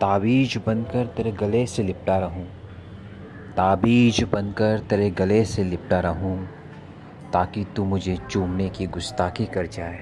ताबीज बनकर तेरे गले से लिपटा रहूँ। ताबीज बनकर तेरे गले से लिपटा रहूँ, ताकि तू मुझे चूमने की गुस्ताखी कर जाए।